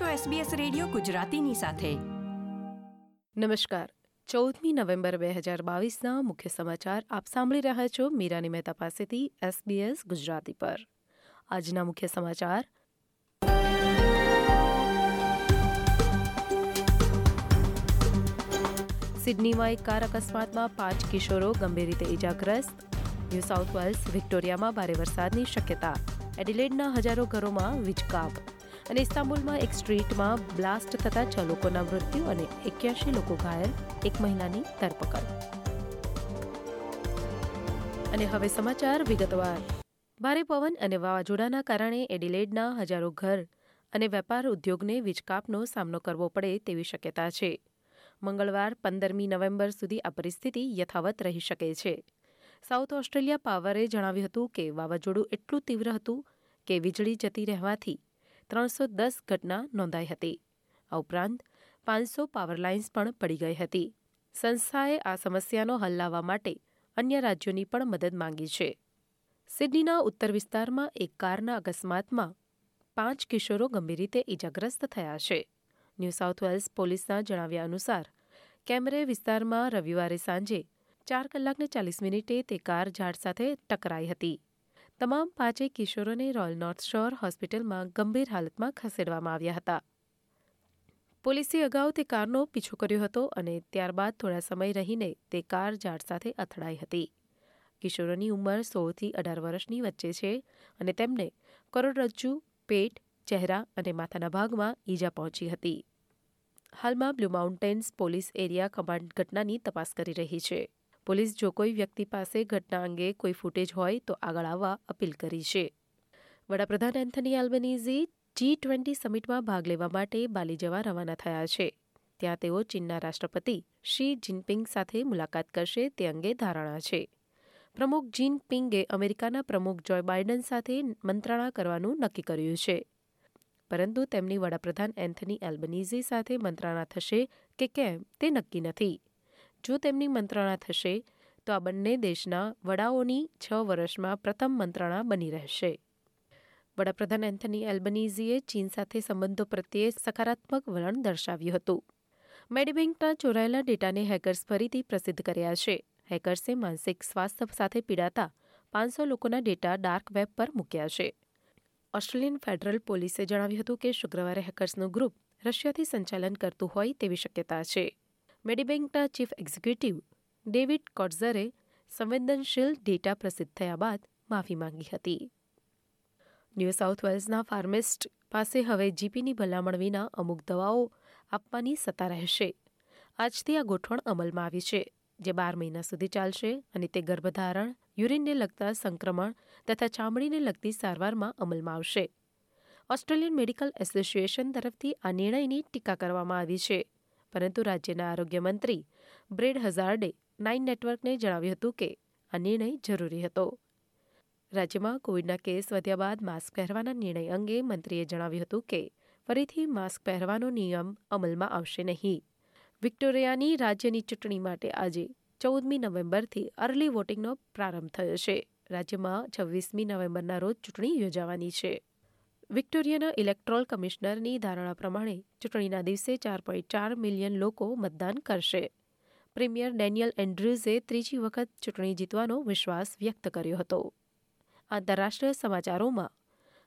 છો SBS radio ગુજરાતીની સાથે. નમસ્કાર. ચૌદમી નવેમ્બર બે હજાર બાવીસના મુખ્ય સમાચાર આપ સાંભળી રહ્યા છો મીરાની મહેતા પાસેથી SBS ગુજરાતી પર. આજના મુખ્ય સમાચાર. સિડનીમાં એક કાર અકસ્માતમાં પાંચ કિશોરો ગંભીર રીતે ઇજાગ્રસ્ત ન્યૂ સાઉથ વેલ્સ વિક્ટોરિયામાં ભારે વરસાદની શક્યતા. એડિલેડના હજારો ઘરોમાં વીજકાપ. અને ઇસ્તાંબુલમાં એક સ્ટ્રીટમાં બ્લાસ્ટ થતા છ લોકોના મૃત્યુ અને એક્યાસી લોકો ઘાયલ, એક મહિલાની ધરપકડ. અને હવે સમાચાર વિગતવાર. ભારે પવન અને વાવાઝોડાના કારણે એડિલેડના હજારો ઘર અને વેપાર ઉદ્યોગને વીજકાપનો સામનો કરવો પડે તેવી શક્યતા છે. મંગળવાર પંદરમી નવેમ્બર સુધી આ પરિસ્થિતિ યથાવત રહી શકે છે. સાઉથ ઓસ્ટ્રેલિયા પાવરે જણાવ્યું હતું કે વાવાઝોડું એટલું તીવ્ર હતું કે વીજળી જતી રહેવાથી ત્રણસો દસ ઘટના નોંધાઈ હતી. આ ઉપરાંત પાંચસો પાવર લાઇન્સ પણ પડી ગઈ હતી. સંસ્થાએ આ સમસ્યાનો હલ લાવવા માટે અન્ય રાજ્યોની પણ મદદ માંગી છે. સિડનીના ઉત્તર વિસ્તારમાં એક કારના અકસ્માતમાં પાંચ કિશોરો ગંભીર રીતે ઇજાગ્રસ્ત થયા છે. ન્યૂ સાઉથ વેલ્સ પોલીસના જણાવ્યા અનુસાર, કેમરે વિસ્તારમાં રવિવારે સાંજે ચાર કલાકને ચાલીસ મિનિટે તે કાર ઝાડ સાથે ટકરાઈ હતી. તમામ પાંચેય કિશોરોને રોયલ નોર્થ શોર હોસ્પિટલમાં ગંભીર હાલતમાં ખસેડવામાં આવ્યા હતા. પોલીસે અગાઉ તે કારનો પીછો કર્યો હતો અને ત્યારબાદ થોડા સમય રહીને તે કાર ઝાડ સાથે અથડાઈ હતી. કિશોરોની ઉંમર સોળથી અઢાર વર્ષની વચ્ચે છે અને તેમને કરોડરજ્જુ, પેટ, ચહેરા અને માથાના ભાગમાં ઈજા પહોંચી હતી. હાલમાં Blue Mountains police area command ઘટનાની તપાસ કરી રહી છે. પોલીસ જો કોઈ વ્યક્તિ પાસે ઘટના અંગે કોઈ ફૂટેજ હોય તો આગળ આવવા અપીલ કરી છે. વડાપ્રધાન એન્થની એલ્બનીઝી જી ટ્વેન્ટી સમિટમાં ભાગ લેવા માટે બાલી જવા રવાના થયા છે. ત્યાં તેઓ ચીનના રાષ્ટ્રપતિ શી જિનપિંગ સાથે મુલાકાત કરશે તે અંગે ધારણા છે. પ્રમુખ જિનપિંગે અમેરિકાના પ્રમુખ જોય બાઇડન સાથે મંત્રણા કરવાનું નક્કી કર્યું છે. પરંતુ તેમની વડાપ્રધાન એન્થની એલ્બનીઝી સાથે મંત્રણા થશે કે કેમ તે નક્કી નથી. જો તેમની મંત્રણા થશે, તો આ બંને દેશના વડાઓની છ વર્ષમાં પ્રથમ મંત્રણા બની રહેશે. વડાપ્રધાન એન્થની એલ્બનીઝીએ ચીન સાથે સંબંધો પ્રત્યે સકારાત્મક વલણ દર્શાવ્યું હતું. મેડિબેન્કના ચોરાયેલા ડેટાને હેકર્સ ફરીથી પ્રસિદ્ધ કર્યા છે. હેકર્સે માનસિક સ્વાસ્થ્ય સાથે પીડાતા પાંચસો લોકોના ડેટા ડાર્ક વેબ પર મૂક્યા છે. ઓસ્ટ્રેલિયન ફેડરલ પોલીસે જણાવ્યું હતું કે શુક્રવારે હેકર્સનું ગ્રુપ રશિયાથી સંચાલન કરતું હોય તેવી શક્યતા છે. મેડીબેન્કના ચીફ એક્ઝિક્યુટિવ ડેવિડ કોટ્ઝરે સંવેદનશીલ ડેટા પ્રસિદ્ધ થયા બાદ માફી માંગી હતી. ન્યૂ સાઉથ વેલ્સના ફાર્મિસ્ટ પાસે હવે જીપીની ભલામણ વિના અમુક દવાઓ આપવાની સત્તા રહેશે. આજથી આ ગોઠવણ અમલમાં આવી છે, જે બાર મહિના સુધી ચાલશે અને તે ગર્ભધારણ, યુરિનને લગતા સંક્રમણ તથા ચામડીને લગતી સારવારમાં અમલમાં આવશે. ઓસ્ટ્રેલિયન મેડિકલ એસોસિએશન તરફથી આ નિર્ણયની ટીકા કરવામાં આવી છે. પરંતુ રાજ્યના આરોગ્ય મંત્રી બ્રેડ હઝાર્ડે નાઇન નેટવર્કને જણાવ્યું હતું કે આ નિર્ણય જરૂરી હતો. રાજ્યમાં કોવિડના કેસ વધ્યા બાદ માસ્ક પહેરવાના નિર્ણય અંગે મંત્રીએ જણાવ્યું હતું કે ફરીથી માસ્ક પહેરવાનો નિયમ અમલમાં આવશે નહીં. વિક્ટોરિયાની રાજ્યની ચૂંટણી માટે આજે ચૌદમી નવેમ્બરથી અર્લી વોટિંગનો પ્રારંભ થયો છે. રાજ્યમાં છવ્વીસમી નવેમ્બરના રોજ ચૂંટણી યોજાવાની છે. વિક્ટોરિયાના ઇલેક્ટ્રોલ કમિશનરની ધારણા પ્રમાણે ચૂંટણીના દિવસે ચાર પોઈન્ટ ચાર મિલિયન લોકો મતદાન કરશે. પ્રીમિયર ડેનિયલ એન્ડ્રુઝે ત્રીજી વખત ચૂંટણી જીતવાનો વિશ્વાસ વ્યક્ત કર્યો હતો. આંતરરાષ્ટ્રીય સમાચારોમાં,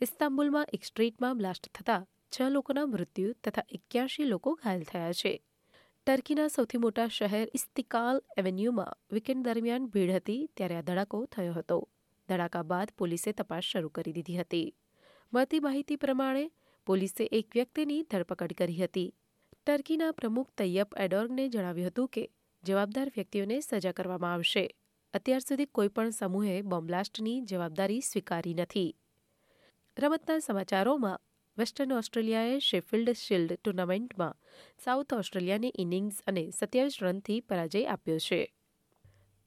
ઇસ્તાંબુલમાં એક સ્ટ્રીટમાં બ્લાસ્ટ થતા છ લોકોના મૃત્યુ તથા એક્યાસી લોકો ઘાયલ થયા છે. ટર્કીના સૌથી મોટા શહેર ઇસ્તિકાલ એવેન્યુમાં વીકેન્ડ દરમિયાન ભીડ હતી ત્યારે આ ધડાકો થયો હતો. ધડાકા બાદ પોલીસે તપાસ શરૂ કરી દીધી હતી. મળતી માહિતી પ્રમાણે પોલીસે એક વ્યક્તિની ધરપકડ કરી હતી. ટર્કીના પ્રમુખ તૈયબ એડોર્ગને જણાવ્યું હતું કે જવાબદાર વ્યક્તિઓને સજા કરવામાં આવશે. અત્યાર સુધી કોઈપણ સમૂહે બોમ્બલાસ્ટની જવાબદારી સ્વીકારી નથી. રમતના સમાચારોમાં વેસ્ટર્ન ઓસ્ટ્રેલિયાએ શેફિલ્ડ શિલ્ડ ટુર્નામેન્ટમાં સાઉથ ઓસ્ટ્રેલિયાની ઇનિંગ્સ અને સત્યાવીસ રનથી પરાજય આપ્યો છે.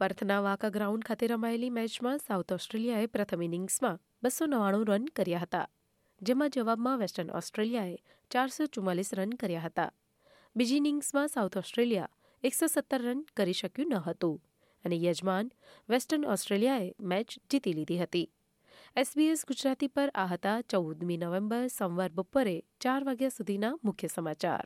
પર્થના વાકા ગ્રાઉન્ડ ખાતે રમાયેલી મેચમાં સાઉથ ઓસ્ટ્રેલિયાએ પ્રથમ ઇનિંગ્સમાં બસો નવ્વાણું રન કર્યા હતા, જેમાં જવાબમાં વેસ્ટર્ન ઓસ્ટ્રેલિયાએ ચારસો ચુમ્માલીસ રન કર્યા હતા. બીજી ઇનિંગ્સમાં સાઉથ ઓસ્ટ્રેલિયા એકસો સત્તર રન કરી શક્યું ન હતું અને યજમાન વેસ્ટર્ન ઓસ્ટ્રેલિયાએ મેચ જીતી લીધી હતી. એસબીએસ ગુજરાતી પર આ હતા ચૌદમી નવેમ્બર, સોમવાર બપોરે ચાર વાગ્યા સુધીના મુખ્ય સમાચાર.